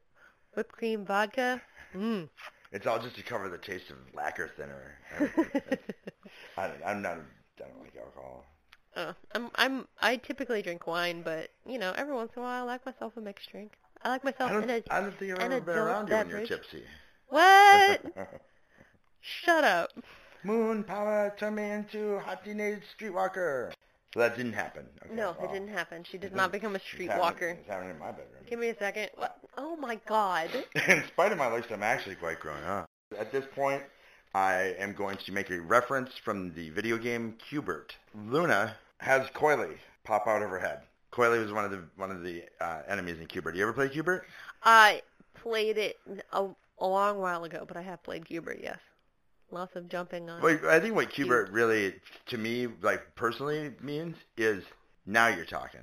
whipped cream vodka. Mm. It's all just to cover the taste of lacquer thinner. I, don't- I'm not. I don't like alcohol. uh, I'm I'm I typically drink wine, but you know every once in a while I like myself a mixed drink. I like myself I in don't. a I don't think I've ever been around you when you're tipsy. What? Shut up. Moon power turned me into a hot teenage streetwalker. So that didn't happen. Okay, No, well, it didn't happen. She did not become a streetwalker. It's happening in my bedroom. Give me a second. What? Oh my god. in spite of my looks, I'm actually quite grown up. At this point, I am going to make a reference from the video game Q*bert. Luna has Coily pop out of her head. Coily was one of the one of the uh, enemies in Q*bert. Do you ever play Q*bert? I played it a, a long while ago, but I have played Q*bert. Yes. Lots of jumping on. Well, I think what Q*bert really, to me, like personally means is now you're talking.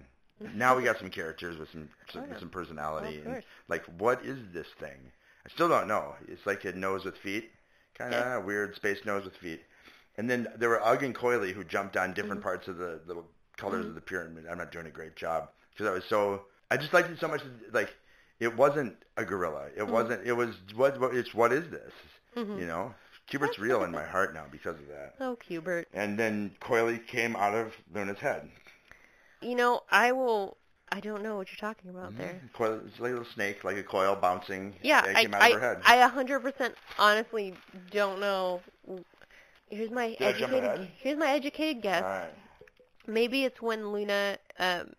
Now we got some characters with some some, Oh, yeah. some personality. Of and like, what is this thing? I still don't know. It's like a nose with feet, kind of Yeah. weird space nose with feet. And then there were Ugg and Coily who jumped on different Mm-hmm. parts of the the colors Mhm. of the pyramid. I'm not doing a great job because I was so. I just liked it so much. Like, it wasn't a gorilla. It Mhm. wasn't. It was what? what it's what is this? Mhm. You know, Q*bert's real in my heart now because of that. Oh, Q*bert. And then Coily came out of Luna's head. You know, I will. I don't know what you're talking about Mm-hmm. there. Coil, it's like a little snake, like a coil bouncing. Yeah, I, came out of her I, head. I 100% honestly don't know. Here's my Did educated. Here's my educated guess. All right. Maybe it's when Luna um,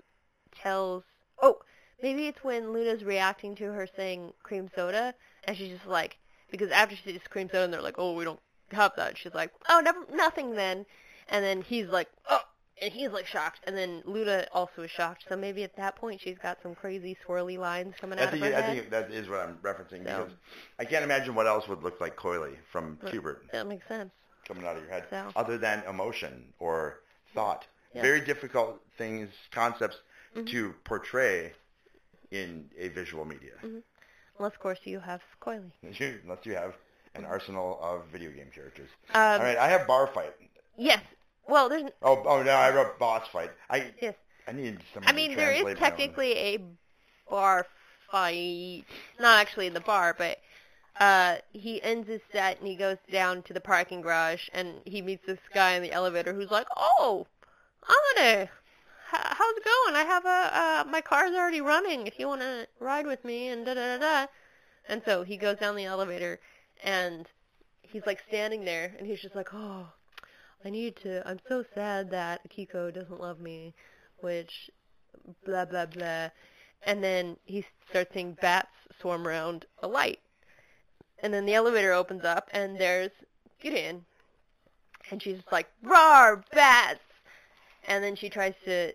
tells. Oh, maybe it's when Luna's reacting to her saying cream soda, and she's just like, because after she says cream soda, and they're like, oh, we don't have that. She's like, oh, never, nothing then, and then he's like, oh, and he's like shocked, and then Luna also is shocked. So maybe at that point she's got some crazy swirly lines coming I out think, of her head. I head. think that is what I'm referencing So- because I can't imagine what else would look like Coily from Right. Q*bert That makes sense. coming out of your head, So- other than emotion or thought. Yeah. Very difficult things, concepts Mhm. to portray in a visual media, Unless, of course, you have Coily. unless you have an arsenal of video game characters. Um, All right, I have bar fight. Yes. Well, there's Oh, oh no, I wrote boss fight. I yes. I need some. I mean, there is technically a bar fight. Not actually in the bar, but uh, he ends his set and he goes down to the parking garage and he meets this guy in the elevator who's like, "Oh, I'm gonna. How's it going? I have a uh, my car's already running. If you want to ride with me and da da da da." And so he goes down the elevator and he's like standing there and he's just like, "Oh, I need to. I'm so sad that Akiko doesn't love me." which blah blah blah and then he starts seeing bats swarm around a light. And then the elevator opens up, and there's Gideon. And she's like, "Roar, bats!" And then she tries to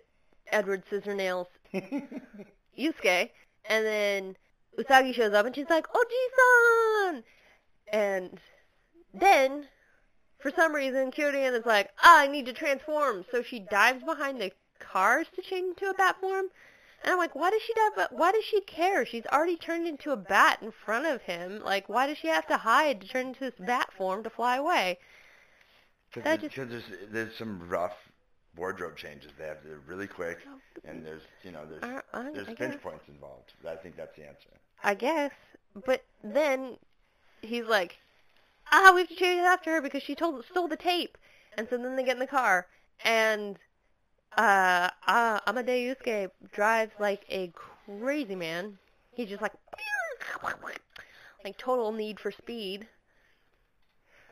Edward Scissornails Yusuke, and then Usagi shows up, and she's like, "Oji-san!" And then, for some reason, Kyurene is like, ah, I need to transform. So she dives behind the cars to change into a bat form. And I'm like, why does she dive? Why does she care? She's already turned into a bat in front of him. Like, why does she have to hide to turn into this bat form to fly away? Because just- there's there's some rough wardrobe changes. They have to really quick, and there's you know there's I- there's I pinch guess. points involved. I think that's the answer. I guess. But then he's like, ah, we have to chase after her because she told stole the tape. And so then they get in the car, and uh, uh Amade Yusuke drives like a crazy man. He's just like, like total need for speed.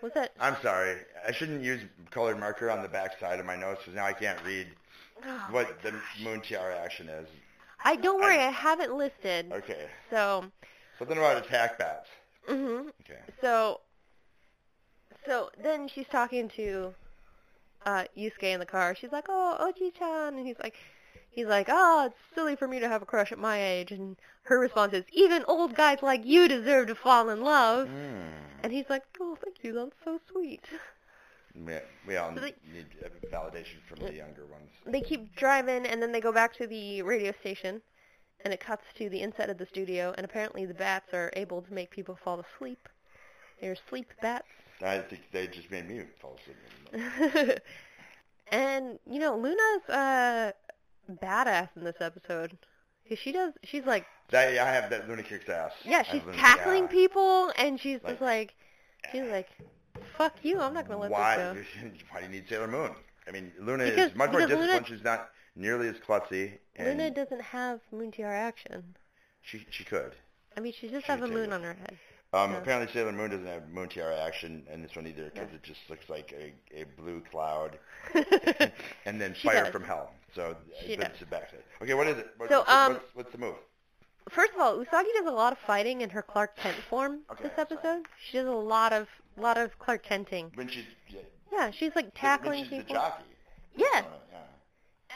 What's that? I'm sorry. I shouldn't use colored marker on the back side of my notes because now I can't read Oh, what the moon tiara action is. I don't worry, I- I, haven't listed. Okay. So, Something about attack bats. Mm-hmm. Okay. So, so then she's talking to uh, Yusuke in the car. She's like, "Oh, Oji-chan," and he's like, he's like, "Oh, it's silly for me to have a crush at my age." And her response is, "Even old guys like you deserve to fall in love." Mm. And he's like, "Oh, thank you. That's so sweet." We, we all So they- need validation from the younger ones. They keep driving, and then they go back to the radio station, and it cuts to the inside of the studio. And apparently, the bats are able to make people fall asleep. They're sleep bats. I think they just made me fall asleep. and you know, Luna's uh badass in this episode. 'Cause she does, she's like, That, I have that Luna kicks ass. yeah, she's tackling people, and she's Like- just like, she's like, fuck you, I'm not gonna let why, this go. why do you need Sailor Moon? I mean, Luna Because- is much more because Luna- disciplined. She's not nearly as klutzy. And Luna doesn't have moon tiara action. She, she could. I mean, she just She has a moon on her head. Um. Apparently Sailor Moon doesn't have Moon Tiara action in this one either because Yeah. it just looks like a, a blue cloud and then fire does. from hell. So She but does. it's back to it. Okay, what is it? What, So, what's, um, what's, what's the move? First of all, Usagi does a lot of fighting in her Clark Kent form Okay, this sorry. episode. She does a lot of lot of Clark Kenting. When she's yeah, Yeah, she's like tackling when she's the jockey. Yeah, Uh, yeah.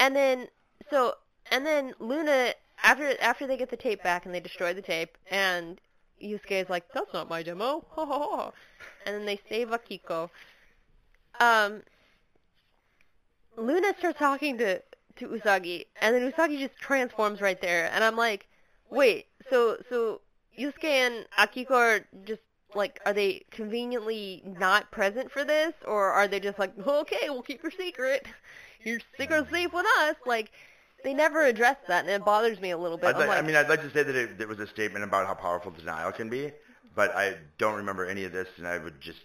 And then so and then Luna after after they get the tape back and they destroy the tape and Yusuke is like, That's not my demo ha ha ha and then they save Akiko. Um Luna starts talking to to Usagi and then Usagi just transforms right there and I'm like, Wait, so so Yusuke and Akiko are just like are they conveniently not present for this or are they just like, Okay, we'll keep your secret your secret's safe with us. Like, they never address that, and it bothers me a little bit. Like, I mean, I'd like to say that it, it was a statement about how powerful denial can be, but I don't remember any of this, and I would just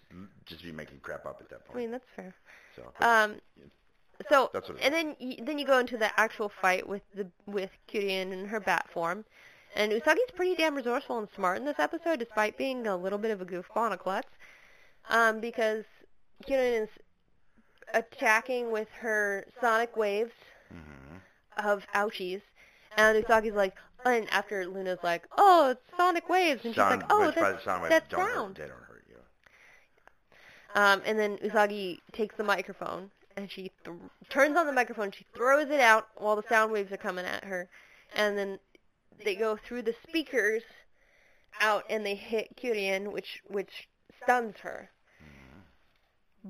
just be making crap up at that point. I mean, that's fair. so Um, so, That's what it and then you, then you go into the actual fight with the with Kyurene in her bat form, and Usagi's pretty damn resourceful and smart in this episode, despite being a little bit of a goofball and a klutz, um, because Kyurene is attacking with her sonic waves hmm of ouchies, and Usagi's like, and after Luna's like, oh, it's sonic waves, and she's sound, like, oh, that's, sound waves that's don't hurt, they don't hurt you. Um, and then Usagi takes the microphone and she th- turns on the microphone. She throws it out while the sound waves are coming at her, and then they go through the speakers out and they hit Kyurene, which which stuns her.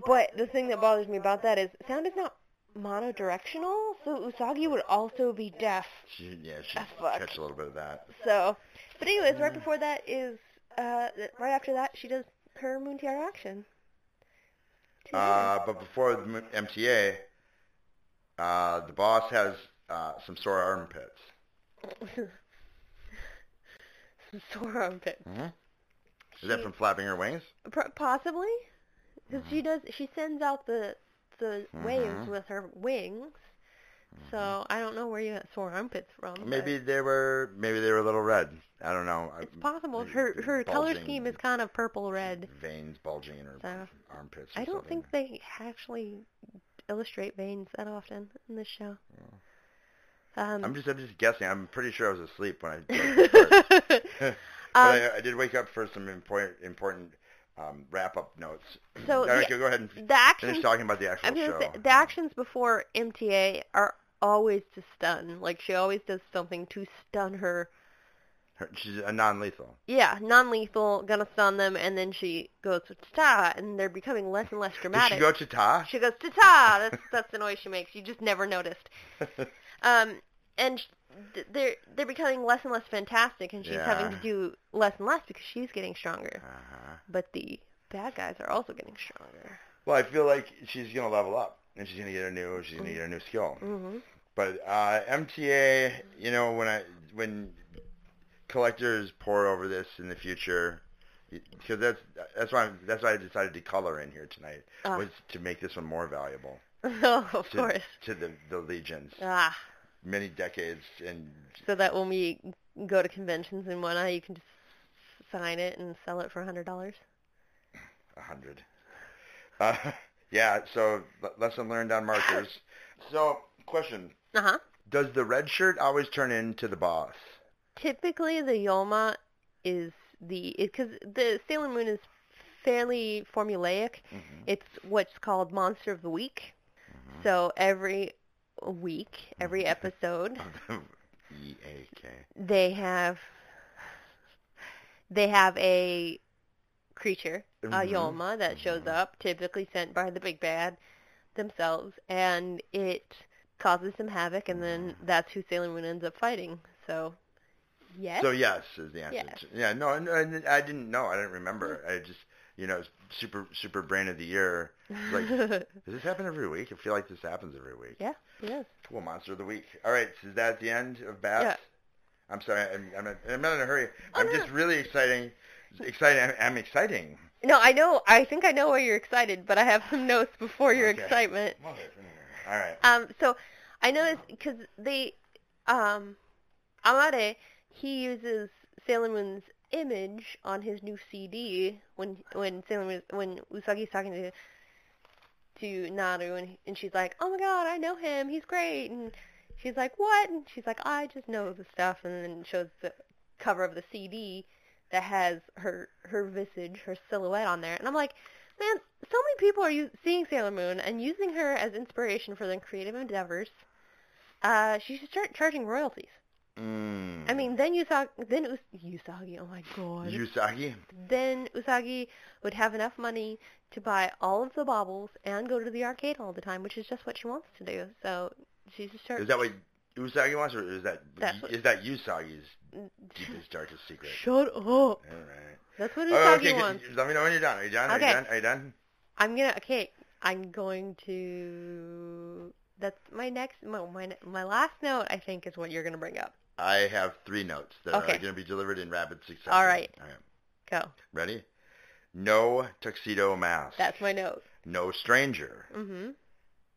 But the thing that bothers me about that is sound is not monodirectional, so Usagi would also be deaf. She, yeah, she fuck. catch a little bit of that. So, but anyways, right before that is uh, right after that she does her Moon Tiara action. Uh, but before the MTA, uh, the boss has uh, some sore armpits. Some sore armpits. Mm-hmm. Is that from flapping her wings? Possibly, because Mm-hmm. she does. She sends out the the waves Mhm. with her wings. So I don't know where you got sore armpits from. Maybe they were maybe they were a little red. I don't know. I- it's possible. Her her color scheme is kind of purple red. Veins bulging in her So, armpits. I don't something. think they actually illustrate veins that often in this show. Um, I'm just I'm just guessing. I'm pretty sure I was asleep when I. Did but Um, I, I did wake up for some important important um, wrap up notes. So All right, the- go ahead and the finish talking about the actual show. say the actions before MTA are always to stun. Like she always does something to stun her. Her- She's a non-lethal. Yeah, non-lethal, gonna stun them, and then she goes to ta and they're becoming less and less dramatic. she go to ta? She goes ta ta That's that's the noise she makes. You just never noticed. Um, and sh- th- they're they're becoming less and less fantastic, and she's having to do less and less because she's getting stronger. uh-huh. But the bad guys are also getting stronger. Well, I feel like she's gonna level up, and she's gonna get a new she's gonna get a new skill. hmm But uh, MTA, you know, when I when collectors pour over this in the future, because that's that's why I'm, that's why I decided to color in here tonight Ah. was to make this one more valuable oh, of to, course. to the the legions, Ah, many decades and so that when we go to conventions and whatnot, you can just sign it and sell it for a hundred dollars. a hundred. Uh, yeah. So lesson learned on markers. So question: Uh huh. Does the red shirt always turn into the boss? Typically, the Yoma is the because the Sailor Moon is fairly formulaic. Mhm. It's what's called Monster of the Week. Mm-hmm. So every week, every episode, E A K. they have they have a creature, a Mhm. Yoma, that shows Mhm. up, typically sent by the big bad themselves, and it causes some havoc, and then Mm-hmm. that's who Sailor Moon ends up fighting. So, yes. So yes is the answer. Yes. Yeah, no, and, and I didn't know. I didn't remember. I just, you know, super super brain of the year. Like, does this happen every week? I feel like this happens every week. yeah, yes. Cool, monster of the week. All right, so is that the end of bats? Yeah. I'm sorry, I'm, I'm, I'm not in a hurry. Oh, I'm no. just really exciting, exciting. I'm, I'm exciting. No, I know. I think I know why you're excited, but I have some notes before your Okay. excitement. All right. Um, so I noticed because they, um, Amade, he uses Sailor Moon's image on his new CD when when Sailor Moon when Usagi's talking to to Naru and and she's like, oh my god, I know him, he's great, and she's like, what? And she's like, I just know the stuff, and then shows the cover of the CD that has her her visage, her silhouette on there, and I'm like, man, so many people are u- seeing Sailor Moon and using her as inspiration for their creative endeavors. Uh, she should start charging royalties. Mm. I mean, then Usagi, then Us- Usagi, oh my god. Usagi. then Usagi would have enough money to buy all of the baubles and go to the arcade all the time, which is just what she wants to do. So she should start. Is that what Usagi wants, or is that That's what- is that Usagi's deepest darkest secret? Shut up. All right. That's what Usagi Oh, okay, wants. let me know when you're done. Are you done? Are Okay. you done? Are you done? I'm gonna. Okay, I'm going to. That's my next. My my, my last note. I think is what you're gonna bring up. I have three notes that Okay. are going to be delivered in rapid succession. All right. All right. Go. Ready? No tuxedo mask. That's my note. No stranger. Mm-hmm.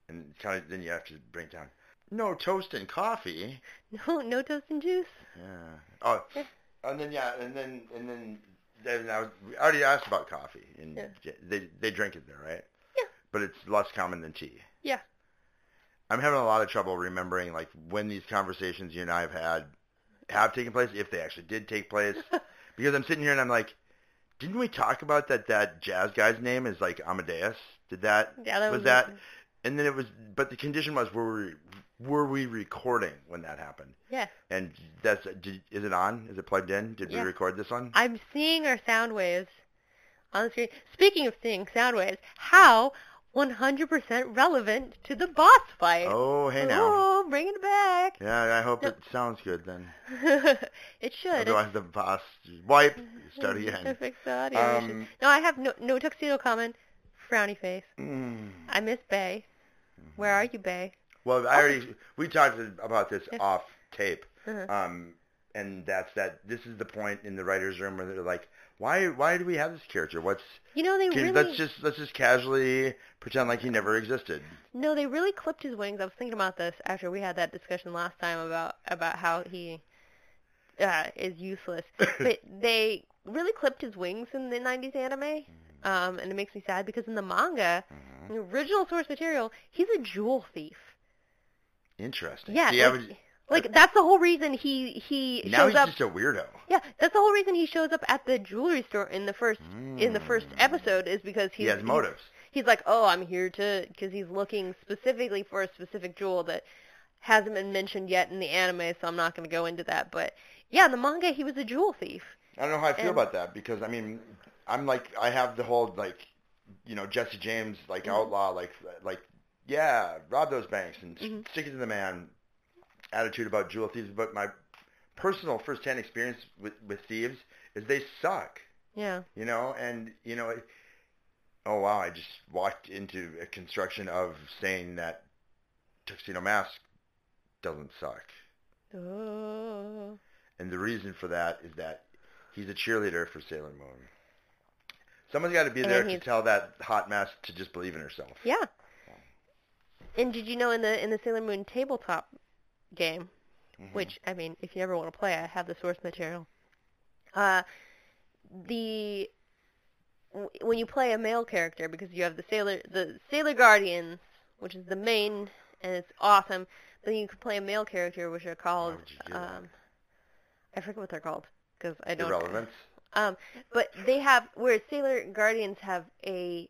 And kind of then you have to bring it down. No toast and coffee. No, no toast and juice. Yeah. Oh, Yeah. and then yeah, and then and then then I, was, we already asked about coffee, and Yeah. they they drink it there, right? Yeah. But it's less common than tea. Yeah. I'm having a lot of trouble remembering like when these conversations you and I have had have taken place, if they actually did take place, because I'm sitting here and I'm like, didn't we talk about that that jazz guy's name is like Amadeus? Did that Yeah, that was, was that? And then it was, but the condition was were we were we recording when that happened? Yeah. And that's did, is it on? Is it plugged in? Did we record this one? I'm seeing our sound waves on the screen. Speaking of seeing sound waves, how 100% relevant to the boss fight. Oh, hey now. Oh, bringing it back. Yeah, I hope No. it sounds good then. it should. Otherwise, the boss wipe. Start again. Fix the audio. Um, no, I have no, no tuxedo comment. Frowny face. mm. I miss Bay. Where are you, Bay? Well, I already we talked about this off tape, Uh-huh. um, and that's that. This is the point in the writers' room where they're like, "Why? Why do we have this character? What's? You know they can- really Let's just let's just casually pretend like he never existed." no, they really clipped his wings. I was thinking about this after we had that discussion last time about about how he uh, is useless. but they really clipped his wings in the 90s anime. Um, and it makes me sad because in the manga, Mhm. the original source material, he's a jewel thief. Interesting. Yeah, See, like- would Like that's the whole reason he he now shows he's up. just a weirdo. Yeah, that's the whole reason he shows up at the jewelry store in the first in the first Mm. episode is because he's He has he's- motives. He's, like, oh, I'm here to because he's looking specifically for a specific jewel that hasn't been mentioned yet in the anime, so I'm not going to go into that. But yeah, in the manga, he was a jewel thief. I don't know how I feel And- about that because I mean, I'm like I have the whole like, you know, Jesse James like outlaw like like yeah, rob those banks and Mhm. stick it to the man attitude about jewel thieves. But my personal firsthand experience with with thieves is they suck. Yeah. You know, and you know, it, oh wow, I just walked into a construction of saying that Tuxedo Mask doesn't suck. Oh. And the reason for that is that he's a cheerleader for Sailor Moon. Someone's got to be And there to tell that hot mask to just believe in herself. Yeah. And did you know in the in the Sailor Moon tabletop game, Mhm. which I mean, if you ever want to play, I have the source material. Uh, the w- when you play a male character, because you have the sailor the Sailor Guardians, which is the main, and it's awesome. Then you can play a male character, which are called would you do that? um, I forget what they're called because I don't. Irrelevance. Um, but they have whereas Sailor Guardians have a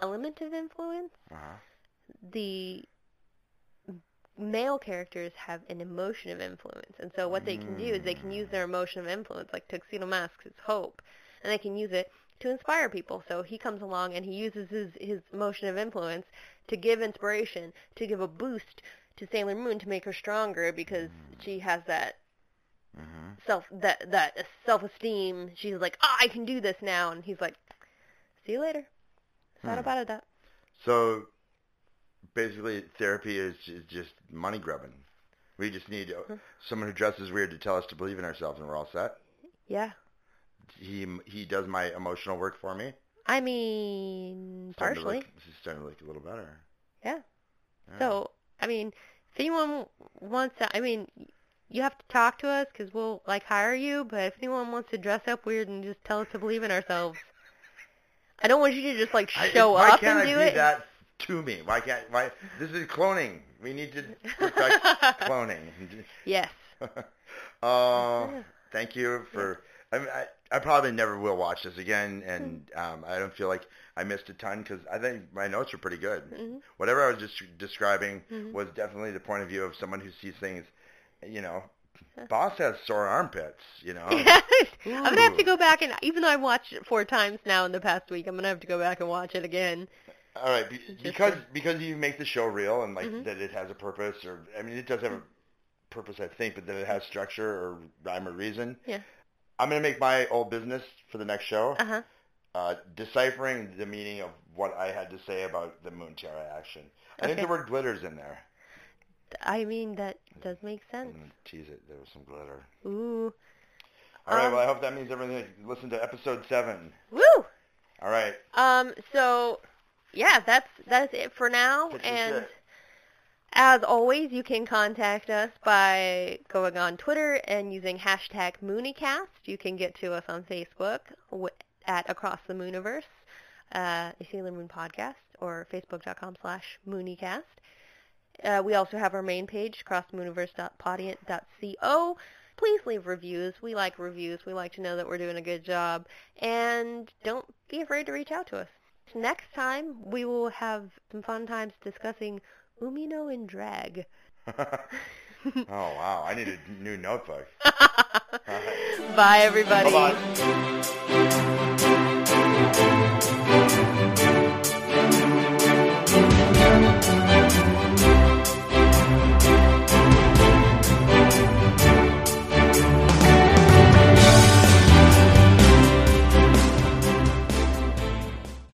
element of influence Uh-huh. The male characters have an emotion of influence. And so what they can do is they can use their emotion of influence, like Tuxedo Mask's is hope, and they can use it to inspire people. So he comes along and he uses his, his emotion of influence to give inspiration, to give a boost to Sailor Moon to make her stronger because she has that hmm self that that self esteem. She's like, oh, I can do this now, and he's like, see you later. Hmm. about it. That. So basically, therapy is, is just money grubbing. We just need uh, someone who dresses weird to tell us to believe in ourselves, and we're all set. Yeah. He he does my emotional work for me. I mean, partially. look- this is starting to look a little better. Yeah. Yeah. So, I mean, if anyone wants to, I mean, you have to talk to us because we'll like hire you. But if anyone wants to dress up weird and just tell us to believe in ourselves, I don't want you to just like I- show why up and I do be it. that to me? Why can't why? This is cloning. We need to perfect cloning. Yes. uh, thank you for. I, mean, I I probably never will watch this again, and um, I don't feel like I missed a ton because I think my notes are pretty good. Mhm. Whatever I was just describing Mhm. was definitely the point of view of someone who sees things. You know, boss has sore armpits. You know. I'm gonna have to go back and even though I've watched it four times now in the past week, I'm gonna have to go back and watch it again. All right, be, because because you make the show real and like Mhm. that it has a purpose, or I mean, it does have a purpose, I think, but that it has structure or rhyme or reason. Yeah. I'm gonna make my old business for the next show, Uh huh. uh, deciphering the meaning of what I had to say about the Moon Tiara action. I think Okay. the word glitters in there. I mean that does make I'm sense. tease it. There was some glitter. Ooh. All right. Um, well, I hope that means everything. Listen to episode seven. Woo. All right. Um. So, yeah, that's that's it for now. Your And shit. as always, you can contact us by going on Twitter and using hashtag Moonicast. You can get to us on Facebook at Across the Mooniverse, uh, a Sailor Moon podcast, or facebook.com slash Moonicast. Uh, we also have our main page, crossthemooniverse.podiant.co. Please leave reviews. We like reviews. We like to know that we're doing a good job. And don't be afraid to reach out to us. Next time, we will have some fun times discussing Umino in drag. oh, wow. I need a new notebook. Bye, everybody. Bye-bye.